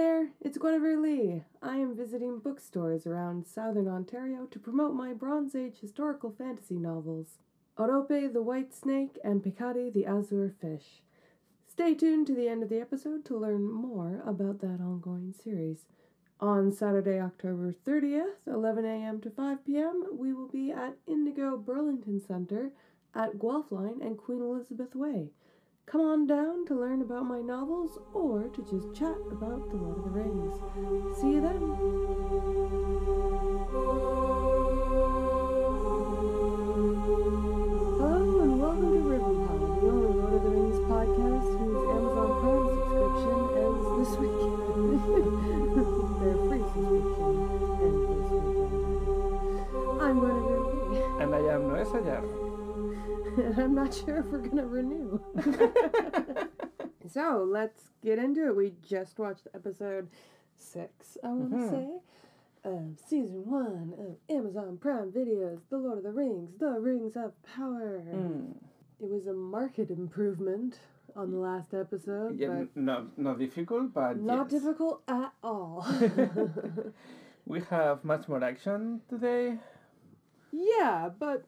there, it's Guinevere Lee. I am visiting bookstores around southern Ontario to promote my Bronze Age historical fantasy novels, Orope the White Snake and Picati the Azure Fish. Stay tuned to the end of the episode to learn more about that ongoing series. On Saturday, October 30th, 11 a.m. to 5 p.m., we will be at Indigo Burlington Center at Guelph Line and Queen Elizabeth Way. Come on down to learn about my novels or to just chat about The Lord of the Rings. See you then. Hello and welcome to Rivenpod, the only Lord of the Rings podcast whose Amazon Prime subscription ends this weekend. Their free subscription ends this weekend. I'm Guinevere Lee. And I am Noé Sayar. And I'm not sure if we're gonna renew. so let's get into it. We just watched episode six, I want to Mhm. say, of season one of Amazon Prime Videos, The Lord of the Rings, The Rings of Power. Mm. It was a market improvement on the last episode, Yeah, n- not not difficult, but but not yes. difficult at all. We have much more action today. Yeah, but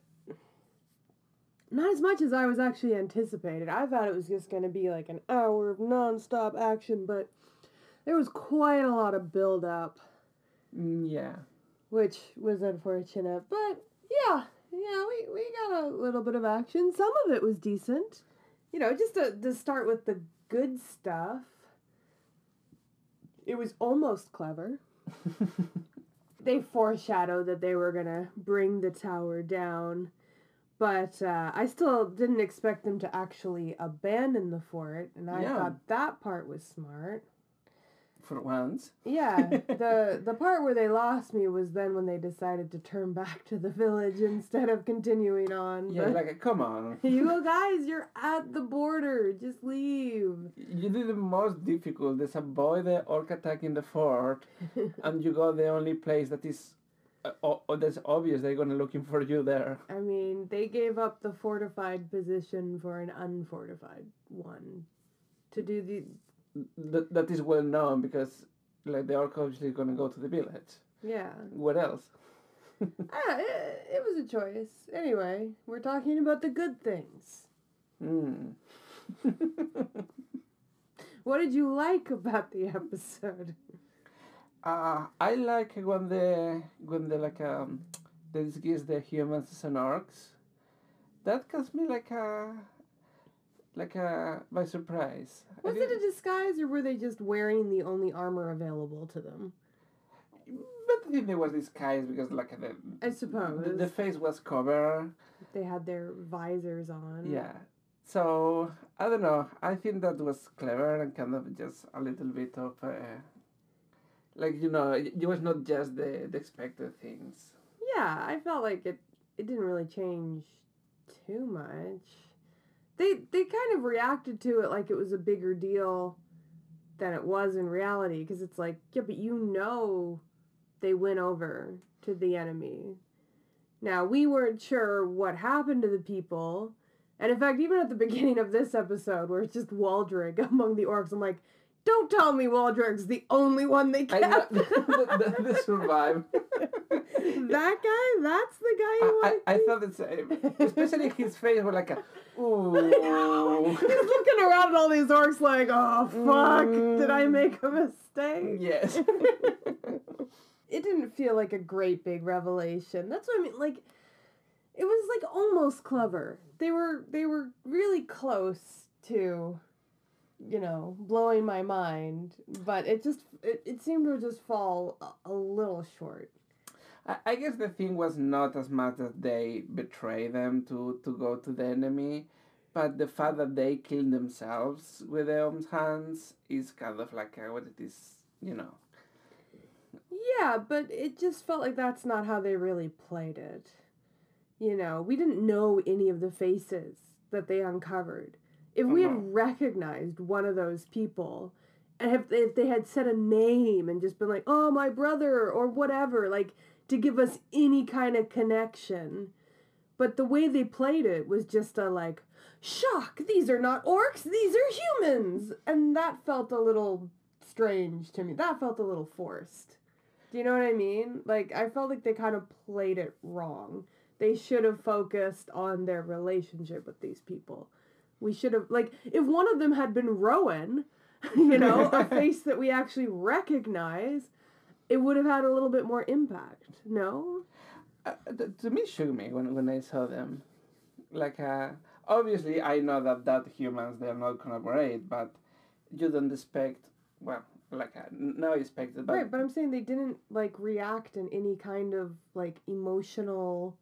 not as much as I was actually anticipated. I thought it was just going to be like an hour of nonstop action, but there was quite a lot of build up, Mm, yeah. which was unfortunate. But yeah, yeah, we, we got a little bit of action. Some of it was decent. You know, just to, to start with the good stuff, it was almost clever. they foreshadowed that they were gonna bring the tower down, but uh, I still didn't expect them to actually abandon the fort, and I Yeah. thought that part was smart. For once. Yeah, the the part where they lost me was then when they decided to turn back to the village instead of continuing on. Yeah, but- like come on. you go, guys! You're at the border. Just leave. You did the most difficult. There's a boy the orc attack in the fort, and you go the only place that is. Uh, o- o- that's obvious they're gonna looking for you there. I mean, they gave up the fortified position for an unfortified one to do the That that is well known because like they are obviously gonna go to the village. yeah. What else? ah, it, it was a choice. Anyway, we're talking about the good things. Mm. What did you like about the episode? Uh, I like when the when the like um they disguise the humans as an orcs. That caused me like a like a by surprise. Was it a disguise or were they just wearing the only armor available to them? but I think there was disguise because like the I suppose. the, the face was covered. They had their visors on. Yeah. So I don't know. I think that was clever and kind of just a little bit of uh, like you know it was not just the, the expected things. Yeah, I felt like it it didn't really change too much. They they kind of reacted to it like it was a bigger deal than it was in reality because it's like, yeah, but you know they went over to the enemy. Now, we weren't sure what happened to the people. And in fact, even at the beginning of this episode where it's just Waldreg among the orcs, I'm like, don't tell me Waldreg's the only one they kept. the, the, the survive. that guy, that's the guy you I, want I, I thought the same. Especially his face was like a ooh. He's looking around at all these orcs like, oh fuck, did I Mm. make a mistake? yes. It didn't feel like a great big revelation. That's what I mean. Like, it was like almost clever. They were they were really close to, you know, blowing my mind. But it just it, it seemed to just fall a, a little short. I, I guess the thing was not as much that they betray them to, to go to the enemy, but the fact that they kill themselves with their own hands is kind of like uh, what it is, you know. Yeah, but it just felt like that's not how they really played it. You know, we didn't know any of the faces that they uncovered. If we Uh-huh. had recognized one of those people, and if if they had said a name and just been like, "Oh, my brother" or whatever, like to give us any kind of connection, but the way they played it was just a like, "Shock! These are not orcs; these are humans," and that felt a little strange to me. That felt a little forced. Do you know what I mean? Like I felt like they kind of played it wrong. They should have focused on their relationship with these people. We should have like if one of them had been Rowan, you know, a face that we actually recognize, it would have had a little bit more impact. No? Uh, th- to me, shook me when, when I saw them. Like, uh, obviously, I know that that humans they're not collaborate, but you don't expect. Well, like uh, now expected, but right, but I'm saying they didn't like react in any kind of like emotional.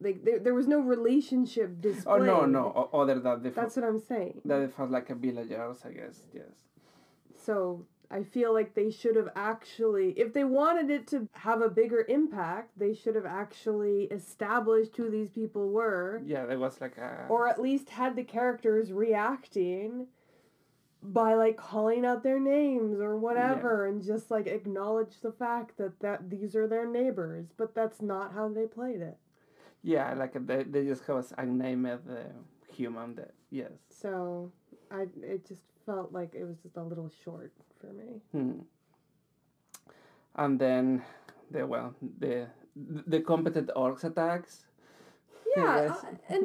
Like there, there was no relationship display. oh no, no, other than the That's what I'm saying. that it felt like a villagers, I guess. Yes. So I feel like they should have actually, if they wanted it to have a bigger impact, they should have actually established who these people were, Yeah, there was like a. or at least had the characters reacting by like calling out their names or whatever and just like acknowledge the fact that that these are their neighbors but that's not how they played it yeah, like they, they just have a named uh, human. That yes. so i it just felt like it was just a little short for me Hmm. And then the well the the competent orcs attacks. Yeah, uh, and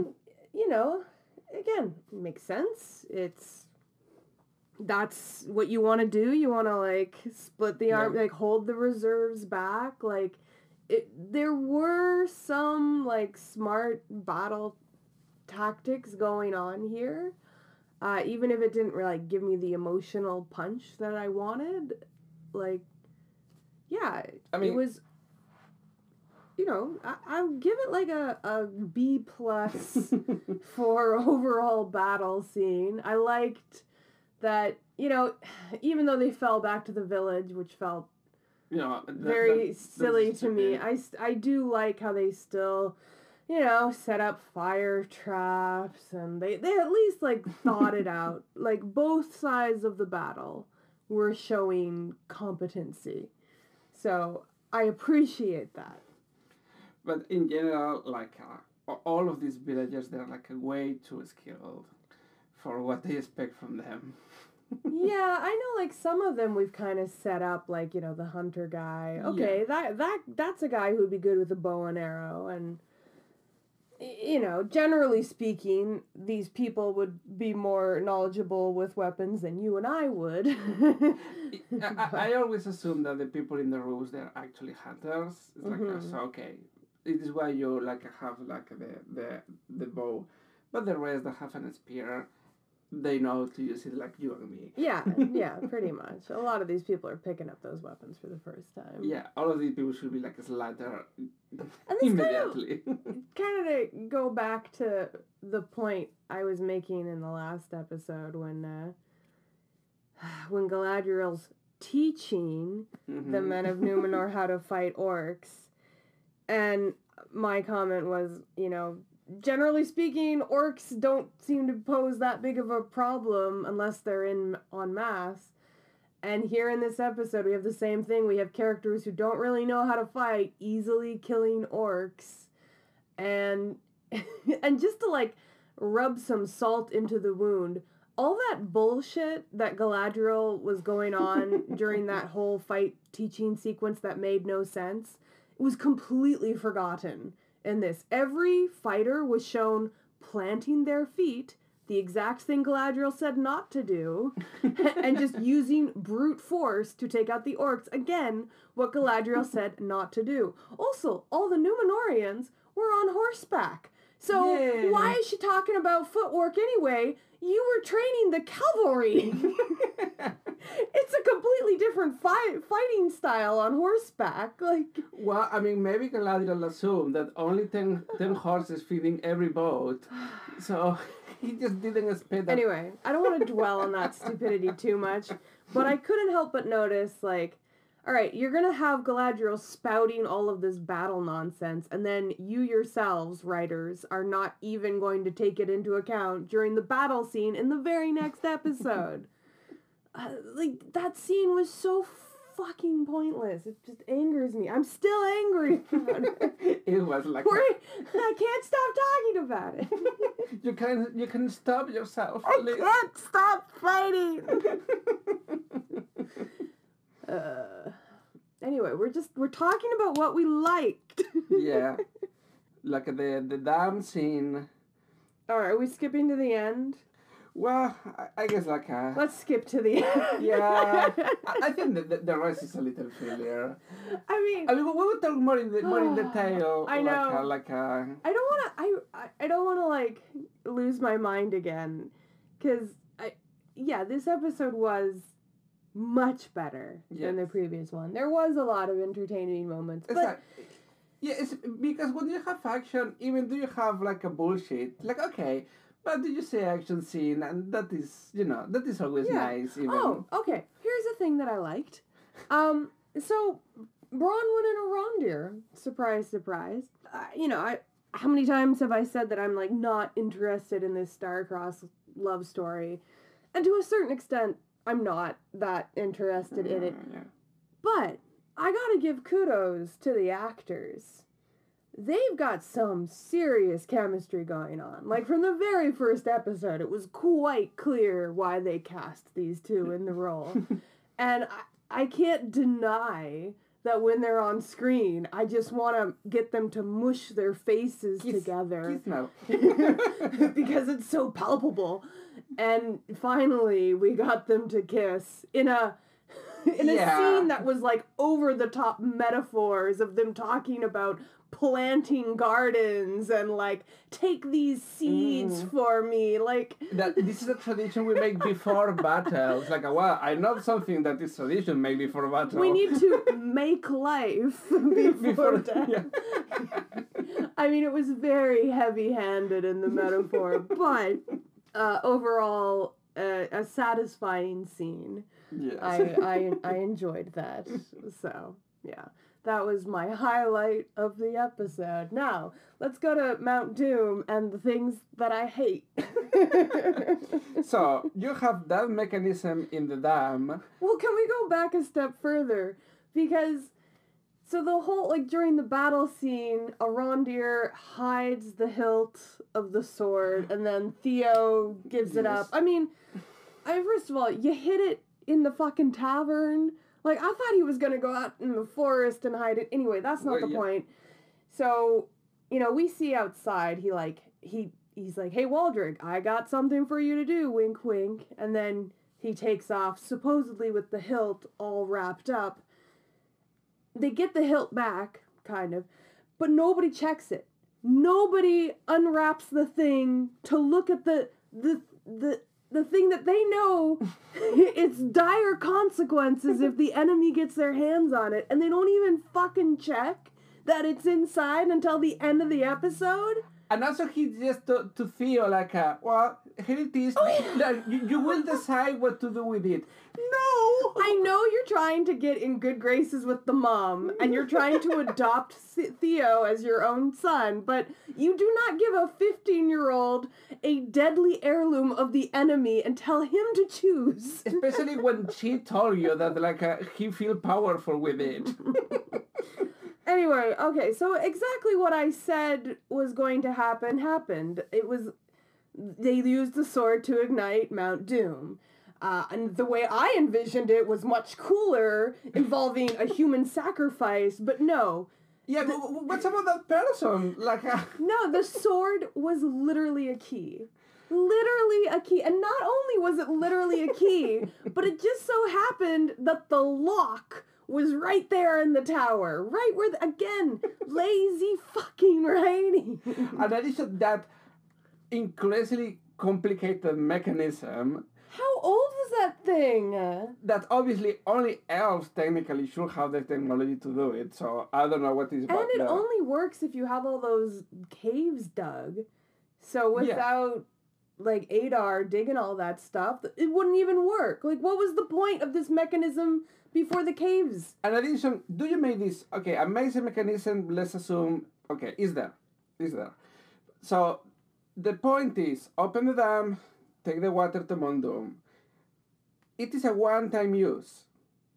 you know, again, makes sense. It's that's what you want to do. You want to like split the arm, Yeah. like hold the reserves back. Like it, there were some like smart battle tactics going on here. Uh, even if it didn't like give me the emotional punch that I wanted, like, yeah, I mean, it was you know I, i'll give it like a, a b plus for overall battle scene i liked that you know even though they fell back to the village which felt you know, that- very that- silly to me. I, I do like how they still you know set up fire traps and they, they at least like thought it out like both sides of the battle were showing competency so i appreciate that But in general, like uh, all of these villagers, they're like way too skilled for what they expect from them. yeah, I know like some of them we've kind of set up like, you know, the hunter guy. Okay, that that that's a guy who'd be good with a bow and arrow and you know, generally speaking, these people would be more knowledgeable with weapons than you and I would. I, I, always assume that the people in the rules they're actually hunters. It's like Mhm. so okay, it is why you like have like the the the bow, but the rest that have an spear, they know to use it like you and me. yeah, yeah, pretty much. A lot of these people are picking up those weapons for the first time. Yeah, all of these people should be like slaughtered this kind of immediately. kind of to go back to the point I was making in the last episode when uh, when Galadriel's teaching the Mhm. men of Numenor how to fight orcs, and my comment was, you know, generally speaking, orcs don't seem to pose that big of a problem unless they're in en masse. And here in this episode, we have the same thing. We have characters who don't really know how to fight, easily killing orcs, and and just to like rub some salt into the wound. All that bullshit that Galadriel was going on during that whole fight teaching sequence that made no sense was completely forgotten in this. Every fighter was shown planting their feet, the exact thing Galadriel said not to do, and just using brute force to take out the orcs. Again, what Galadriel said not to do. Also, all the Numenorians were on horseback. So Yay. why is she talking about footwork anyway? You were training the cavalry. it's a completely different fight fighting style on horseback. Like Well, I mean, maybe Galadriel assumed that only 10, 10 horses feeding every boat. So he just didn't expect that. anyway, I don't want to dwell on that stupidity too much, but I couldn't help but notice like all right, you're going to have Galadriel spouting all of this battle nonsense and then you yourselves, writers, are not even going to take it into account during the battle scene in the very next episode. uh, like that scene was so fucking pointless. It just angers me. I'm still angry about it. It was like We're- I can't stop talking about it. you can you can stop yourself. I can't stop fighting. Anyway, we're just we're talking about what we liked. yeah. Like the the dam scene. All right, are we skipping to the end? Well, I, I guess like a. Let's skip to the end. Yeah, I, I think that the, the rest is a little failure. I mean, I mean, we will talk more in the more in detail. I Like know. a, like a. I don't want to. I I- I don't want to like lose my mind again, because I yeah, this episode was much better than the previous one. There was a lot of entertaining moments, It's but like, yeah, it's because when you have action, even do you have like a bullshit, like okay, but do you see action scene, and that is, you know, that is always Yeah. nice. Even oh, okay. Here's a thing that I liked. Um, so Bronwyn and Arondir, surprise, surprise. Uh, you know, I how many times have I said that I'm like not interested in this star-crossed love story, and to a certain extent, I'm not that interested in it. Yeah. But I gotta give kudos to the actors. They've got some serious chemistry going on. Like from the very first episode, it was quite clear why they cast these two in the role. and I, I can't deny that when they're on screen, I just want to get them to mush their faces together because it's so palpable. And finally, we got them to kiss in a in a Yeah. scene that was like over the top metaphors of them talking about planting gardens and like take these seeds Mm. for me like that this is a tradition we make before battle. It's like, well, I know something that is tradition made before battle. we need to make life before, death yeah. I mean, it was very heavy-handed in the metaphor, but uh, overall, uh, a satisfying scene. yes. I, I I enjoyed that. So yeah, that was my highlight of the episode. Now let's go to Mount Doom and the things that I hate. so you have that mechanism in the dam. Well, can we go back a step further? Because so the whole like during the battle scene, Arondir hides the hilt of the sword, and then Theo gives it up. I mean, I first of all, you hid it in the fucking tavern. Like I thought he was gonna go out in the forest and hide it. Anyway, that's not Well, the yeah. point. So, you know, we see outside. He like he he's like, "Hey, Waldreg, I got something for you to do." Wink, wink. And then he takes off, supposedly with the hilt all wrapped up. They get the hilt back, kind of, but nobody checks it. Nobody unwraps the thing to look at the the the the thing that they know it's dire consequences if the enemy gets their hands on it and they don't even fucking check that it's inside until the end of the episode. And also he just to, to Theo like, uh, well, here it is. Oh, Like, you, you will decide what to do with it. No. I know you're trying to get in good graces with the mom and you're trying to adopt Theo as your own son, but you do not give a 15 year old a deadly heirloom of the enemy and tell him to choose. Especially when she told you that like uh, he feel powerful with it. Anyway, okay, so exactly what I said was going to happen happened. It was they used the sword to ignite Mount Doom. Uh, and the way I envisioned it was much cooler, involving a human sacrifice, but no. Yeah, but wh- what's about that person? Like, uh, No, the sword was literally a key. Literally a key. And not only was it literally a key, but it just so happened that the lock was right there in the tower. Right where, the, again, lazy fucking writing. and addition that incredibly complicated mechanism How old was that thing? That obviously only elves technically should have the technology to do it. So I don't know what is And it only works if you have all those caves dug. So Yeah. without like Adar digging all that stuff, it wouldn't even work. Like what was the point of this mechanism before the caves? And addition, do you make this okay? Amazing mechanism. Let's assume okay is there, is there. So the point is open the dam, take the water to Mount Doom. It is a one-time use.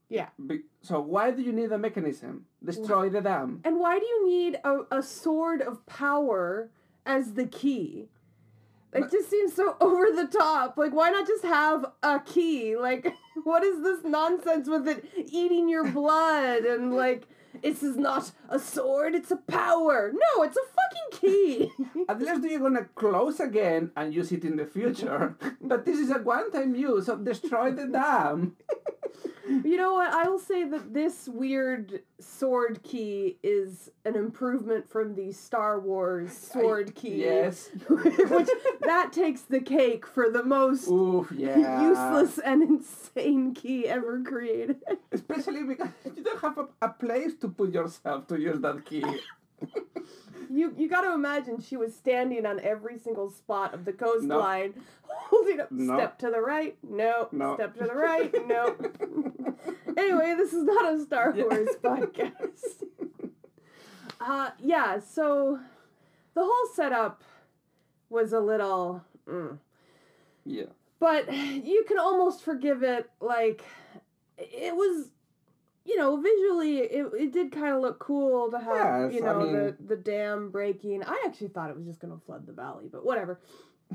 Yeah. Be- so why do you need a mechanism? Destroy the dam. And why do you need a, a sword of power as the key? It just seems so over the top. Like, why not just have a key? Like, what is this nonsense with it eating your blood and like this is not a sword, it's a power. No, it's a fucking key. At least you're gonna close again and use it in the future. but this is a one-time use, so destroy the dam. You know what? I will say that this weird sword key is an improvement from the Star Wars sword key. Yes. which that takes the cake for the most Oof, yeah. useless and insane key ever created. Especially because you don't have a, a place to put yourself to use that key. You you got to imagine she was standing on every single spot of the coastline, holding up. No. Step to the right, no. No. Step to the right, no. anyway, this is not a Star Yeah. Wars podcast. Uh, yeah. So the whole setup was a little, mm. yeah. but you can almost forgive it. Like it was. You know, visually, it, it did kind of look cool to have, Yes, you I know, the, the dam breaking. I actually thought it was just going to flood the valley, but whatever.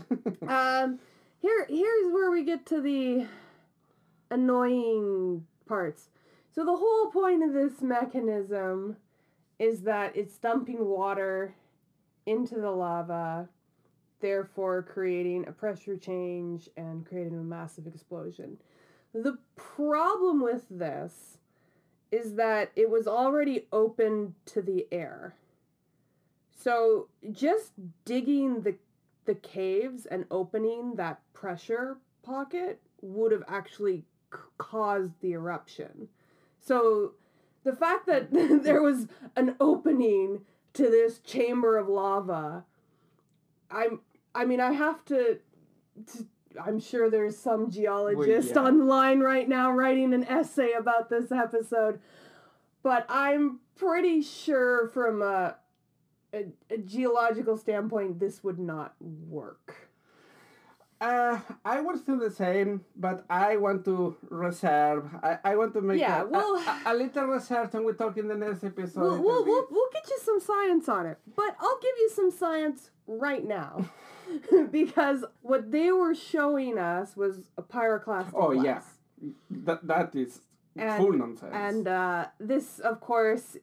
um, here here's where we get to the annoying parts. So the whole point of this mechanism is that it's dumping water into the lava, therefore creating a pressure change and creating a massive explosion. The problem with this is that it was already open to the air. So just digging the the caves and opening that pressure pocket would have actually c- caused the eruption. So the fact that there was an opening to this chamber of lava, I'm I mean I have to, to I'm sure there's some geologist yeah. online right now writing an essay about this episode, but I'm pretty sure from a a, a geological standpoint this would not work. Uh, I would do the same, but I want to reserve. I, I want to make Yeah, a, well- a, a, a little research, and we talk in the next episode. We'll, we'll, we'll, we'll get you some science on it, but I'll give you some science right now. because what they were showing us was a pyroclastic Oh, yeah. That, that is And- full nonsense. And uh, this, of course,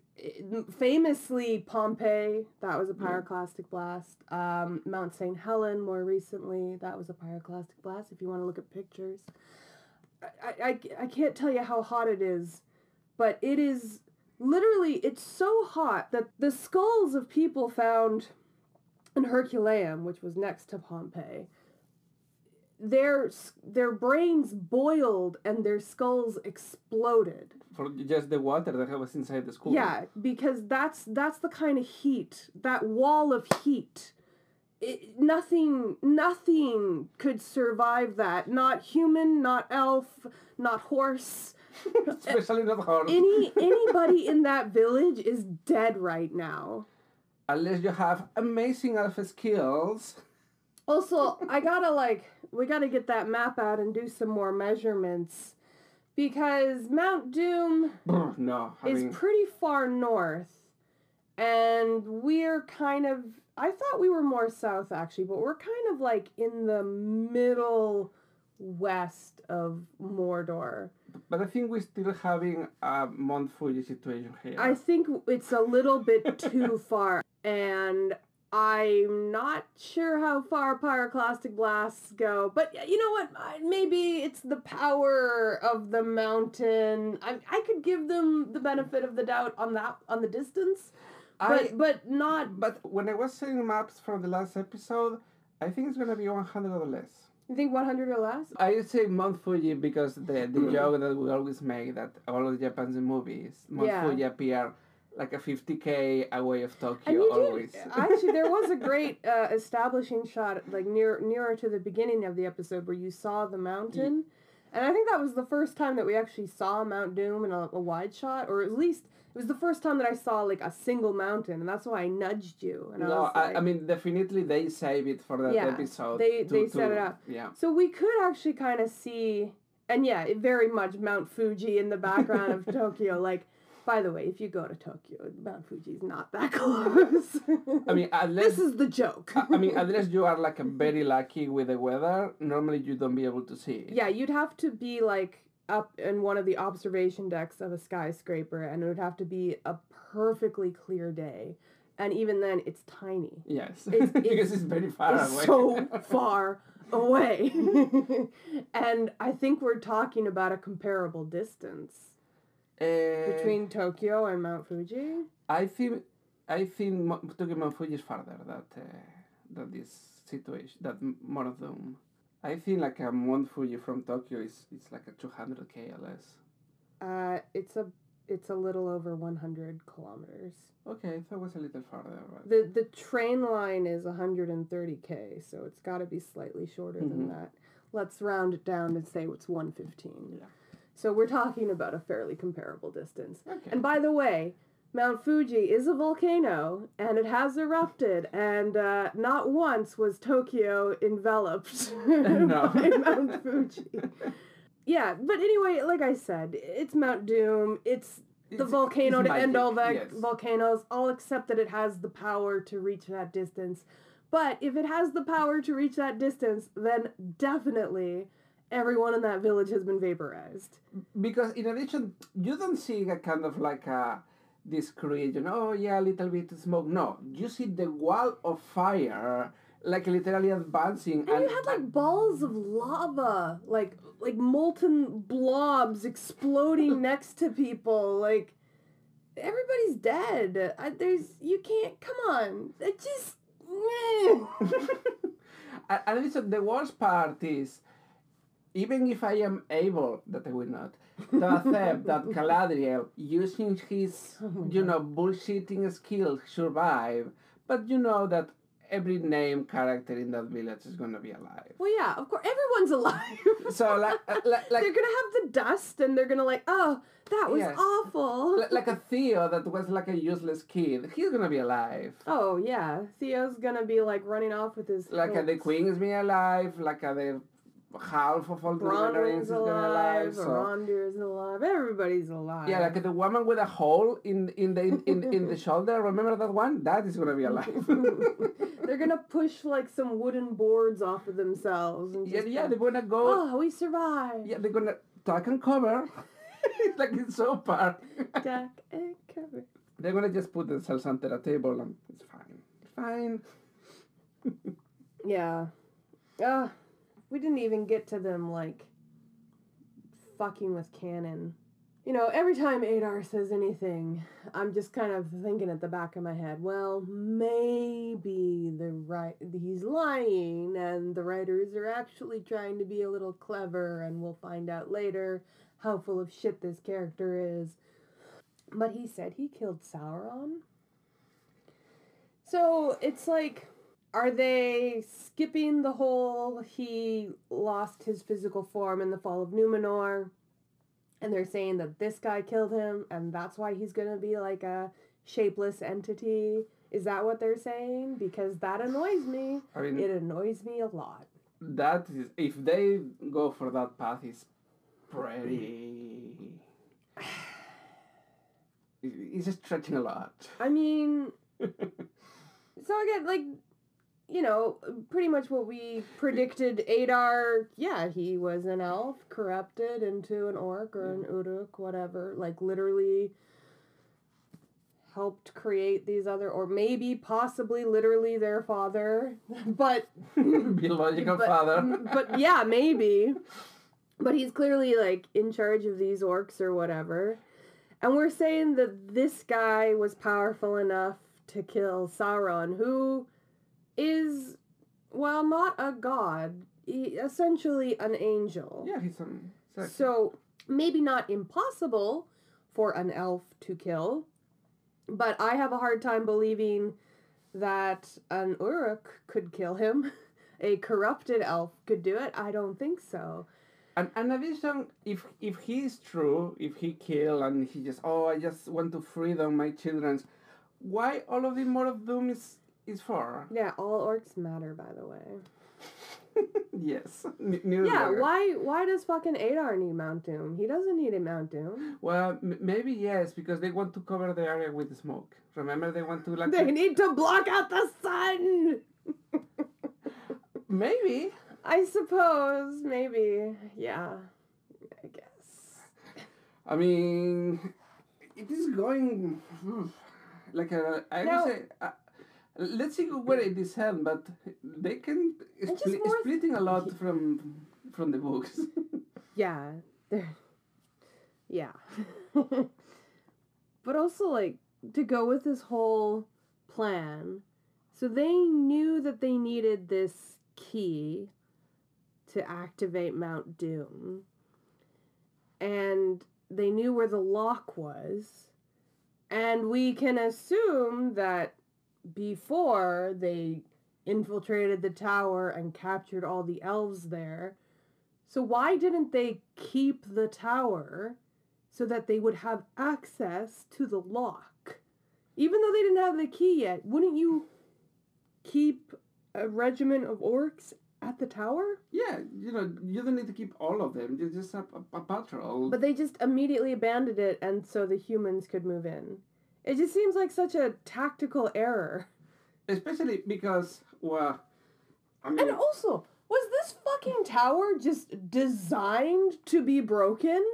famously Pompeii, that was a pyroclastic blast. Um, Mount St. Helen, more recently, that was a pyroclastic blast, if you want to look at pictures. I, I, I can't tell you how hot it is, but it is literally, it's so hot that the skulls of people found in Herculaneum, which was next to Pompeii, their their brains boiled and their skulls exploded. For just the water that was inside the school. Yeah, because that's that's the kind of heat, that wall of heat. It, nothing nothing could survive that. Not human, not elf, not horse. Especially not hard. Any anybody in that village is dead right now. Unless you have amazing alpha skills. Also, I gotta like, we gotta get that map out and do some more measurements because Mount Doom no, I is mean, pretty far north, and we're kind of. I thought we were more south actually, but we're kind of like in the middle west of Mordor. but I think we're still having a Mount Fuji situation here. I think it's a little bit too far, and I'm not sure how far pyroclastic blasts go. But you know what? Maybe it's the power of the mountain. I I could give them the benefit of the doubt on that on the distance, I, but but not. but when I was seeing maps from the last episode, I think it's gonna be 100 or less. You think 100 or less? I say Mount Fuji because the, the joke that we always make that all of the Japanese movies, Mount Yeah. Fuji appear like a 50k away of Tokyo always. did actually. There was a great uh, establishing shot, like near nearer to the beginning of the episode, where you saw the mountain, and I think that was the first time that we actually saw Mount Doom in a, a wide shot, or at least it was the first time that I saw like a single mountain, and that's why I nudged you. And I no, was I, I mean definitely they save it for that Yeah, episode. they- to- they to- set it up. Yeah. So we could actually kind of see, and yeah, it very much Mount Fuji in the background of Tokyo. Like, By the way, if you go to Tokyo, Mount Fuji's not that close. I mean, unless this is the joke. I I mean, unless you are like a very lucky with the weather, normally you don't be able to see it. yeah, you'd have to be like up in one of the observation decks of a skyscraper, and it would have to be a perfectly clear day. And even then, it's tiny. Yes, It's- because it's- it's very far It's away. so far away. and I think we're talking about a comparable distance Eh, between Tokyo and Mount Fuji. I think I think Tokyo Mount Fuji is farther that uh, that this situation that Mount of Doom. I think like a Mount Fuji from Tokyo is it's like a two hundred k or less. Uh, it's a it's a little over 100 kilometers. Okay, that was a little farther. But... The the train line is 130k, so it's got to be slightly shorter than Mhm. that. Let's round it down and say it's 115. Yeah. So we're talking about a fairly comparable distance. Okay. And by the way, Mount Fuji is a volcano and it has erupted, and uh, not once was Tokyo enveloped No. by Mount Fuji. Yeah, but anyway, like I said, it's Mount Doom. It's the It's- volcano it's to end all the yes. volcanoes. I'll accept that it has the power to reach that distance. But if it has the power to reach that distance, then definitely everyone in that village has been vaporized. because in addition you don't see a kind of like a this creation oh yeah a little bit of smoke no you see the wall of fire like literally advancing And you had like balls of lava, like like molten blobs exploding next to people. Like everybody's dead. I, there's you can't. Come on, it just. and, and listen, the worst part is even if I am able that I will not to accept that Galadriel using his Oh you know bullshitting skills survive but you know that every name character in that village is gonna be alive Well, yeah, of course, everyone's alive. so like uh, like, like they're gonna have the dust, and they're gonna like, oh, that was Yes. awful. Li- like a Theo that was like a useless kid, he's gonna be alive. oh yeah, Theo's gonna be like running off with his. Like uh, the. Queen is being alive, like uh, the half of all the Rings Bronwyn's is gonna alive. alive. So. Arondir's alive. Everybody's alive. Yeah, like the woman with a hole in in the in, in, in the shoulder. Remember that one? That is gonna be alive. They're gonna push like some wooden boards off of themselves and yeah, just yeah, they're gonna go. oh, we survived. Yeah, they're gonna tuck and cover. it's like it's so part. Duck and cover. they're gonna just put themselves under a table and it's fine. Fine. Yeah. Uh, we didn't even get to them like fucking with canon. You know, every time Adar says anything, I'm just kind of thinking at the back of my head, well, maybe the right he's lying and the writers are actually trying to be a little clever and we'll find out later how full of shit this character is. But he said he killed Sauron. So it's like are they skipping the whole he lost his physical form in the fall of Numenor? And they're saying that this guy killed him and that's why he's going to be like a shapeless entity. Is that what they're saying? Because that annoys me. I mean, It annoys me a lot. that is if they go for that path is pretty it's just stretching a lot I mean, so again, like, you know, pretty much what we predicted. Adar, yeah, he was an elf corrupted into an orc or an uruk, whatever. Like, literally helped create these other, or maybe possibly literally their father. but biological but, father but yeah, maybe. But he's clearly like in charge of these orcs or whatever. And we're saying that this guy was powerful enough to kill Sauron, who is, well, not a god, he, essentially an angel. yeah he's exactly. So maybe not impossible for an elf to kill, but I have a hard time believing that an Uruk could kill him. A corrupted elf could do it. I don't think so. And in addition, if if he is true, if he kill and he just oh I just want to freedom my childrens, why all of the more of doom is is for? Yeah, all orcs matter, by the way. yes. N- Yeah, why why does fucking Adar need Mount Doom? He doesn't need a Mount Doom. Well, m- maybe yes, because they want to cover the area with smoke. Remember, they want to like. They need to block out the sun. Maybe. I suppose, maybe. Yeah. I guess. I mean, it is going like a. I Now- would say. Uh, let's see where it is held, but they can more- splitting a lot from from the books. Yeah. Yeah. but also like to go with this whole plan. So they knew that they needed this key to activate Mount Doom. And they knew where the lock was. And we can assume that before they infiltrated the tower and captured all the elves there. So why didn't they keep the tower so that they would have access to the lock? Even though they didn't have the key yet, wouldn't you keep a regiment of orcs at the tower? yeah, you know, you don't need to keep all of them. You just have a, a patrol. But they just immediately abandoned it and so the humans could move in. It just seems like such a tactical error. Especially because, well, I mean, And also, was this fucking tower just designed to be broken?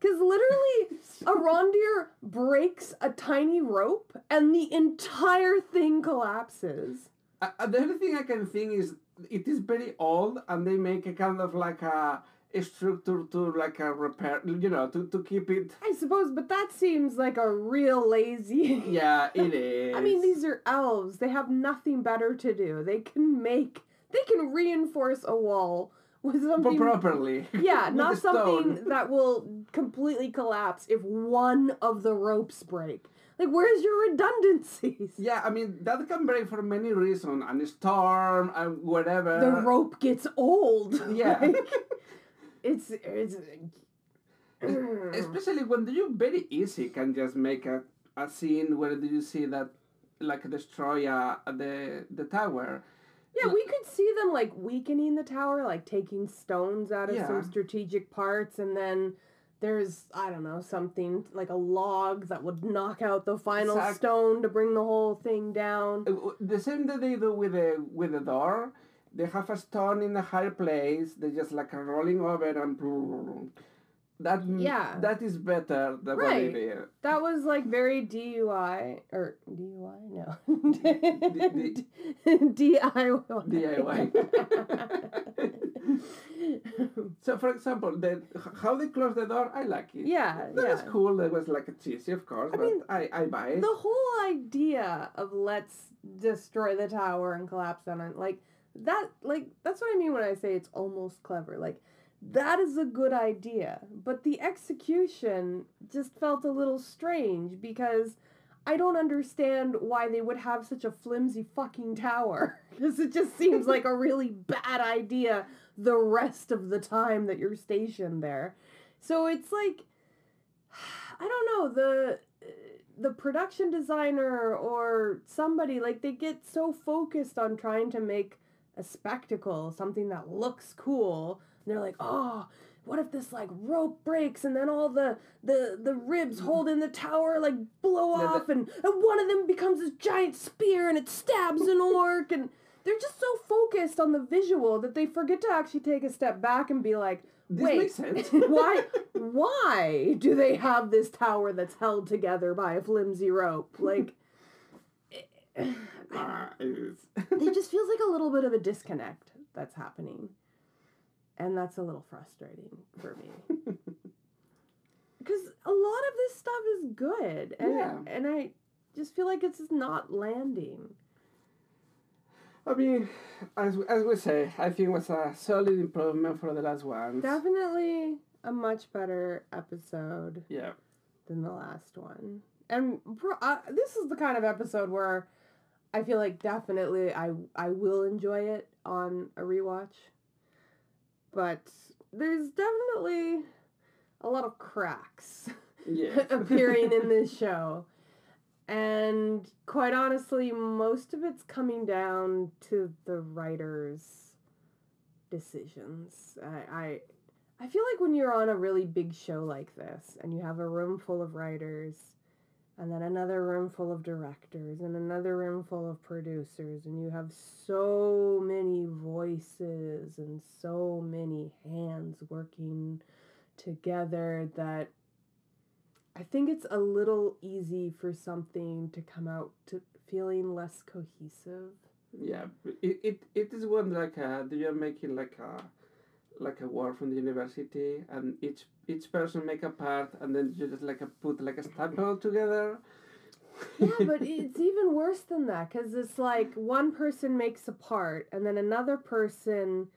Because literally, a rondier breaks a tiny rope and the entire thing collapses. Uh, uh, the only thing I can think is it is very old, and they make a kind of like a, structure to like a repair, you know, to, to keep it. I suppose, but that seems like a real lazy. Yeah, it is. I mean, these are elves. They have nothing better to do. They can make, they can reinforce a wall with something. but properly. Yeah, not something that will completely collapse if one of the ropes break. Like, where's your redundancies? Yeah, I mean that can break for many reasons, and a storm and whatever. The rope gets old. Yeah. Like, it's it's. Especially when you very easy can just make a, a scene where do you see that like destroy uh, the the tower. Yeah, we could see them like weakening the tower, like taking stones out of Yeah. some strategic parts, and then there's I don't know something like a log that would knock out the final Exact- stone to bring the whole thing down. Uh, The same that they do with the with the door. They have a stone in a higher place. They just like are rolling over and that Yeah. that is better than what Right. did. That was like very DUI or DUI no D- DIY So, for example, the how they close the door, I like it. yeah That was cool. That was like a cheesy, of course, I but mean, I I buy it. the whole idea of let's destroy the tower and collapse on it like that like that's what I mean when I say it's almost clever like that is a good idea but the execution just felt a little strange because I don't understand why they would have such a flimsy fucking tower because it just seems like a really bad idea the rest of the time that you're stationed there. So it's like I don't know the the production designer or somebody like they get so focused on trying to make a spectacle, something that looks cool. And they're like, "Oh, what if this like rope breaks and then all the the the ribs holding the tower like blow the- off and, and one of them becomes this giant spear and it stabs an orc and they're just so focused on the visual that they forget to actually take a step back and be like, wait, why why do they have this tower that's held together by a flimsy rope? Like It just feels like a little bit of a disconnect that's happening. And that's a little frustrating for me. Because a lot of this stuff is good. And, Yeah. and I just feel like it's not landing. I mean, as as we say, I think it was a solid improvement for the last one. Definitely a much better episode Yeah. than the last one. And pro- uh, this is the kind of episode where I feel like definitely I I will enjoy it on a rewatch. But there's definitely a lot of cracks Yeah. appearing in this show. And quite honestly, most of it's coming down to the writers decisions. I, I I feel like when you're on a really big show like this and you have a room full of writers and then another room full of directors and another room full of producers and you have so many voices and so many hands working together that I think it's a little easy for something to come out to feeling less cohesive. Yeah, it, it, it is one like uh, you're making like a like a work from the university, and each each person make a part, and then you just like a, put like a stamp all together. yeah, but it's even worse than that because it's like one person makes a part, and then another person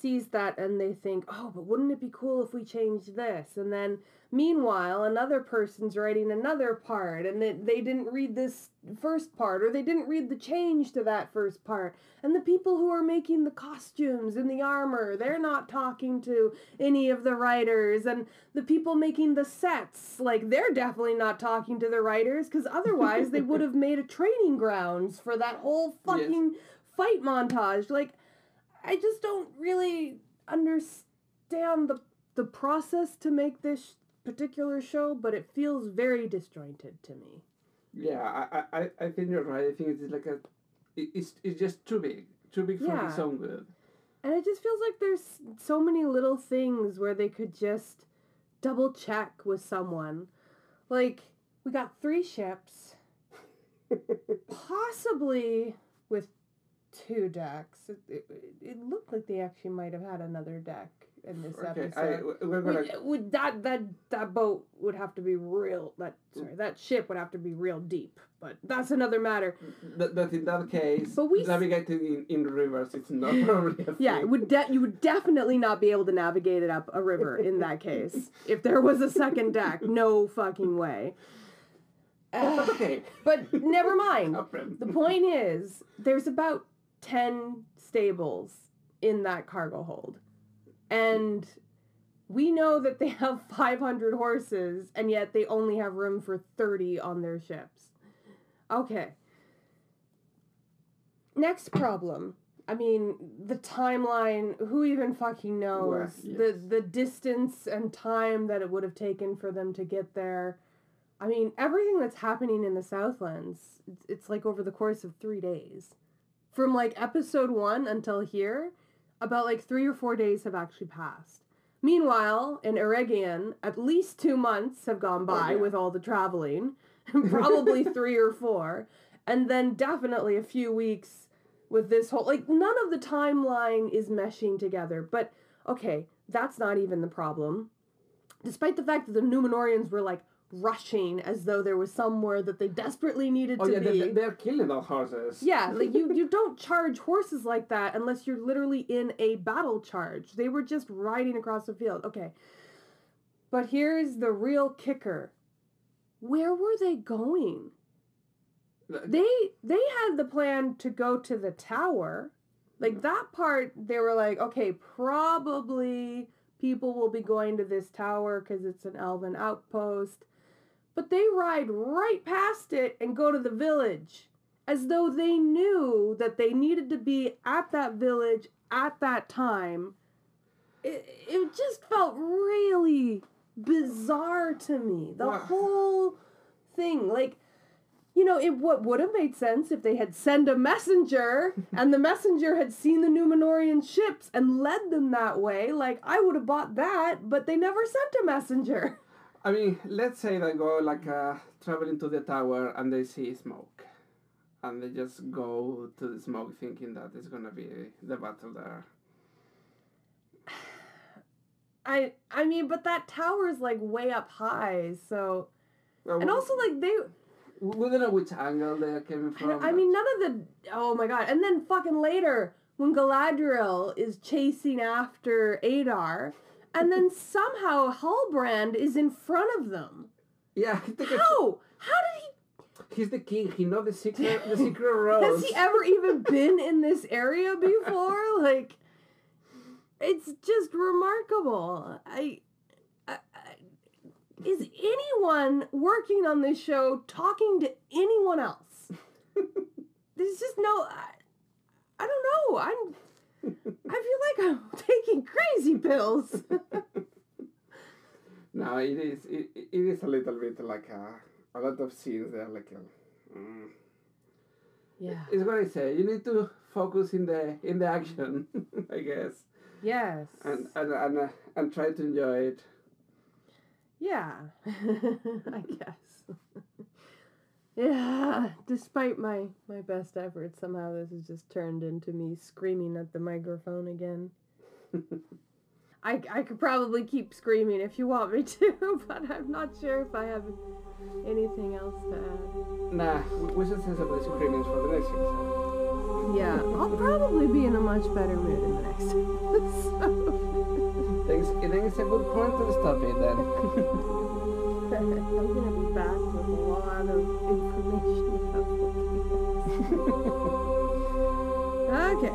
sees that and they think, oh, but wouldn't it be cool if we changed this? And then meanwhile, another person's writing another part and they, they didn't read this first part or they didn't read the change to that first part. And the people who are making the costumes and the armor, they're not talking to any of the writers. And the people making the sets, like, they're definitely not talking to the writers because otherwise they would have made a training grounds for that whole fucking yes. fight montage. Like, I just don't really understand the the process to make this particular show, but it feels very disjointed to me. Yeah, I, I, I think you're right. I think it's like a, it's it's just too big, too big for yeah. its own good. And it just feels like there's so many little things where they could just double check with someone. Like we got three ships, possibly with two decks. It, it, it, looked like they actually might have had another deck in this okay, episode. I, we're gonna... would, would that that that boat would have to be real. That sorry, that ship would have to be real deep. But that's another matter. But, but in that case, but we navigating in, in rivers, it's not probably. yeah, would de- you would definitely not be able to navigate it up a river in that case. if there was a second deck, no fucking way. Uh, okay. But never mind. the point is, there's about 10 stables in that cargo hold. And we know that they have 500 horses, and yet they only have room for 30 on their ships. Okay. Next problem. I mean, the timeline, who even fucking knows? yes. The the distance and time that it would have taken for them to get there. I mean, everything that's happening in the Southlands, it's, it's like over the course of 3 days from like episode one until here, about like three or four days have actually passed. Meanwhile, in Eregion, at least two months have gone oh, by oh, yeah. with all the traveling, probably three or four, and then definitely a few weeks with this whole like none of the timeline is meshing together. But okay, that's not even the problem. Despite the fact that the Numenorians were like rushing as though there was somewhere that they desperately needed oh, to yeah, be. They, they're killing the horses. Yeah, like you, you don't charge horses like that unless you're literally in a battle charge. They were just riding across the field. Okay. But here's the real kicker. Where were they going? They they had the plan to go to the tower. Like mm. that part they were like, okay, probably people will be going to this tower cuz it's an elven outpost but they ride right past it and go to the village as though they knew that they needed to be at that village at that time. It, it just felt really bizarre to me. The whole thing. Like, you know, it what would have made sense if they had sent a messenger and the messenger had seen the Numenorian ships and led them that way. Like, I would have bought that, but they never sent a messenger. I mean, let's say they go like uh, traveling to the tower and they see smoke, and they just go to the smoke thinking that it's gonna be the battle there. I I mean, but that tower is like way up high, so well, and also like they. We don't know which angle they're coming from. I, I mean, none of the. Oh my god! And then fucking later, when Galadriel is chasing after Adar, and then somehow Halbrand is in front of them. Yeah. How? How did he? He's the king. He knows the secret. The secret road. Has he ever even been in this area before? like, it's just remarkable. I, I, I, is anyone working on this show talking to anyone else? There's just no. I, I don't know. I'm I feel like I'm taking crazy pills. no, it is. It, it is a little bit like a, a lot of scenes there, like. A, mm. yeah. It's what I say. You need to focus in the in the action, I guess. Yes. And and and, uh, and try to enjoy it. Yeah, I guess. Yeah, despite my my best efforts, somehow this has just turned into me screaming at the microphone again. I, I could probably keep screaming if you want me to, but I'm not sure if I have anything else to add. Nah, we should some of the screamings for the next episode. Yeah, I'll probably be in a much better mood in the next episode. Thanks, I think it's a good point to stop it then. I'm gonna be back lot of information about Okay.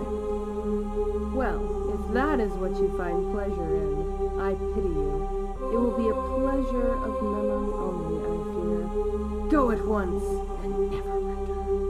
Well, if that is what you find pleasure in, I pity you. It will be a pleasure of memory only, I fear. Go at once and never return.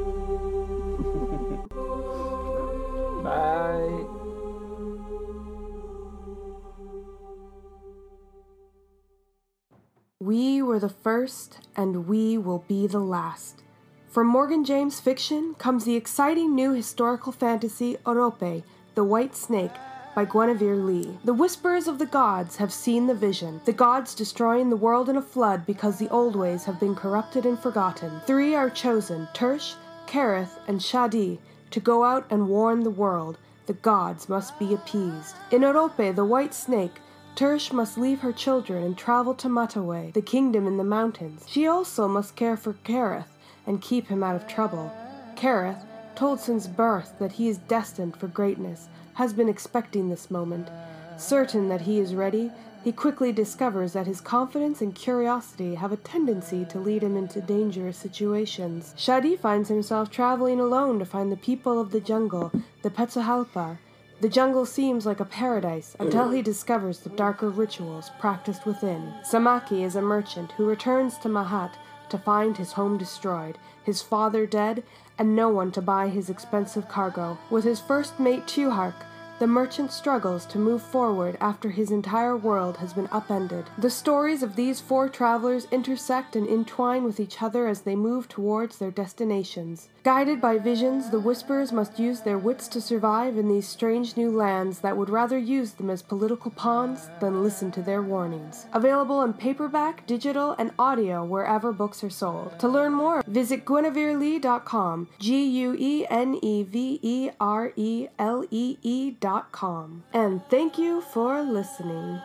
We were the first, and we will be the last. From Morgan James fiction comes the exciting new historical fantasy Orope, The White Snake, by Guenevere Lee. The Whisperers of the Gods have seen the vision, the gods destroying the world in a flood because the old ways have been corrupted and forgotten. Three are chosen, Tersh, Kareth, and Shadi, to go out and warn the world. The gods must be appeased. In Orope, the White Snake, Tersh must leave her children and travel to Mataway, the kingdom in the mountains. She also must care for Kareth and keep him out of trouble. Kareth, told since birth that he is destined for greatness, has been expecting this moment. Certain that he is ready, he quickly discovers that his confidence and curiosity have a tendency to lead him into dangerous situations. Shadi finds himself traveling alone to find the people of the jungle, the Petsahalpa, the jungle seems like a paradise mm. until he discovers the darker rituals practiced within. Samaki is a merchant who returns to Mahat to find his home destroyed, his father dead, and no one to buy his expensive cargo. With his first mate Tuhark, the merchant struggles to move forward after his entire world has been upended. The stories of these four travelers intersect and entwine with each other as they move towards their destinations. Guided by visions, the Whisperers must use their wits to survive in these strange new lands that would rather use them as political pawns than listen to their warnings. Available in paperback, digital, and audio wherever books are sold. To learn more, visit GuenevereLee.com. G U E N E V E R E L E E.com. And thank you for listening.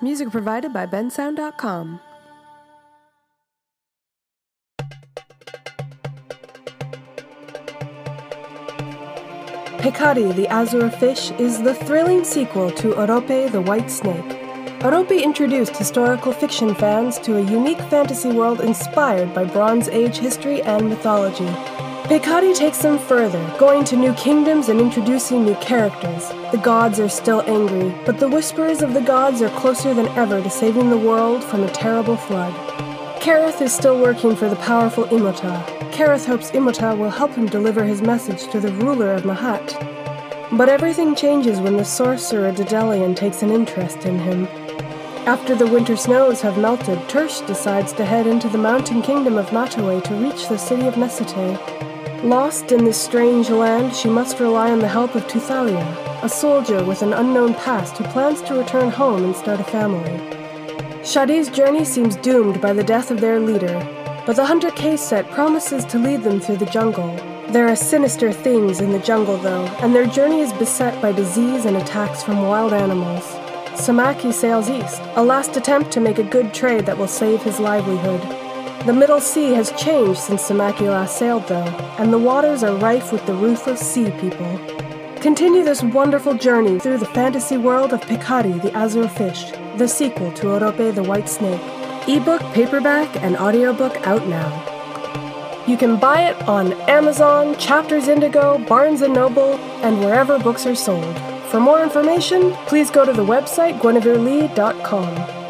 Music provided by bensound.com. Pekari the Azure Fish is the thrilling sequel to Orope the White Snake. Orope introduced historical fiction fans to a unique fantasy world inspired by Bronze Age history and mythology. Pekari takes them further, going to new kingdoms and introducing new characters. The gods are still angry, but the Whisperers of the Gods are closer than ever to saving the world from a terrible flood. Kareth is still working for the powerful Imota. Kareth hopes Imota will help him deliver his message to the ruler of Mahat. But everything changes when the sorcerer Dedelian takes an interest in him. After the winter snows have melted, Tersh decides to head into the mountain kingdom of Mataway to reach the city of Nesete. Lost in this strange land, she must rely on the help of Tuthalia, a soldier with an unknown past who plans to return home and start a family. Shadi's journey seems doomed by the death of their leader, but the hunter K-Set promises to lead them through the jungle. There are sinister things in the jungle, though, and their journey is beset by disease and attacks from wild animals. Samaki sails east, a last attempt to make a good trade that will save his livelihood. The Middle Sea has changed since Samaki last sailed, though, and the waters are rife with the ruthless sea people. Continue this wonderful journey through the fantasy world of Pekari the Azure Fish, the sequel to Orope the White Snake. Ebook, paperback, and audiobook out now. You can buy it on Amazon, Chapters Indigo, Barnes & Noble, and wherever books are sold. For more information, please go to the website gueneverelee.com.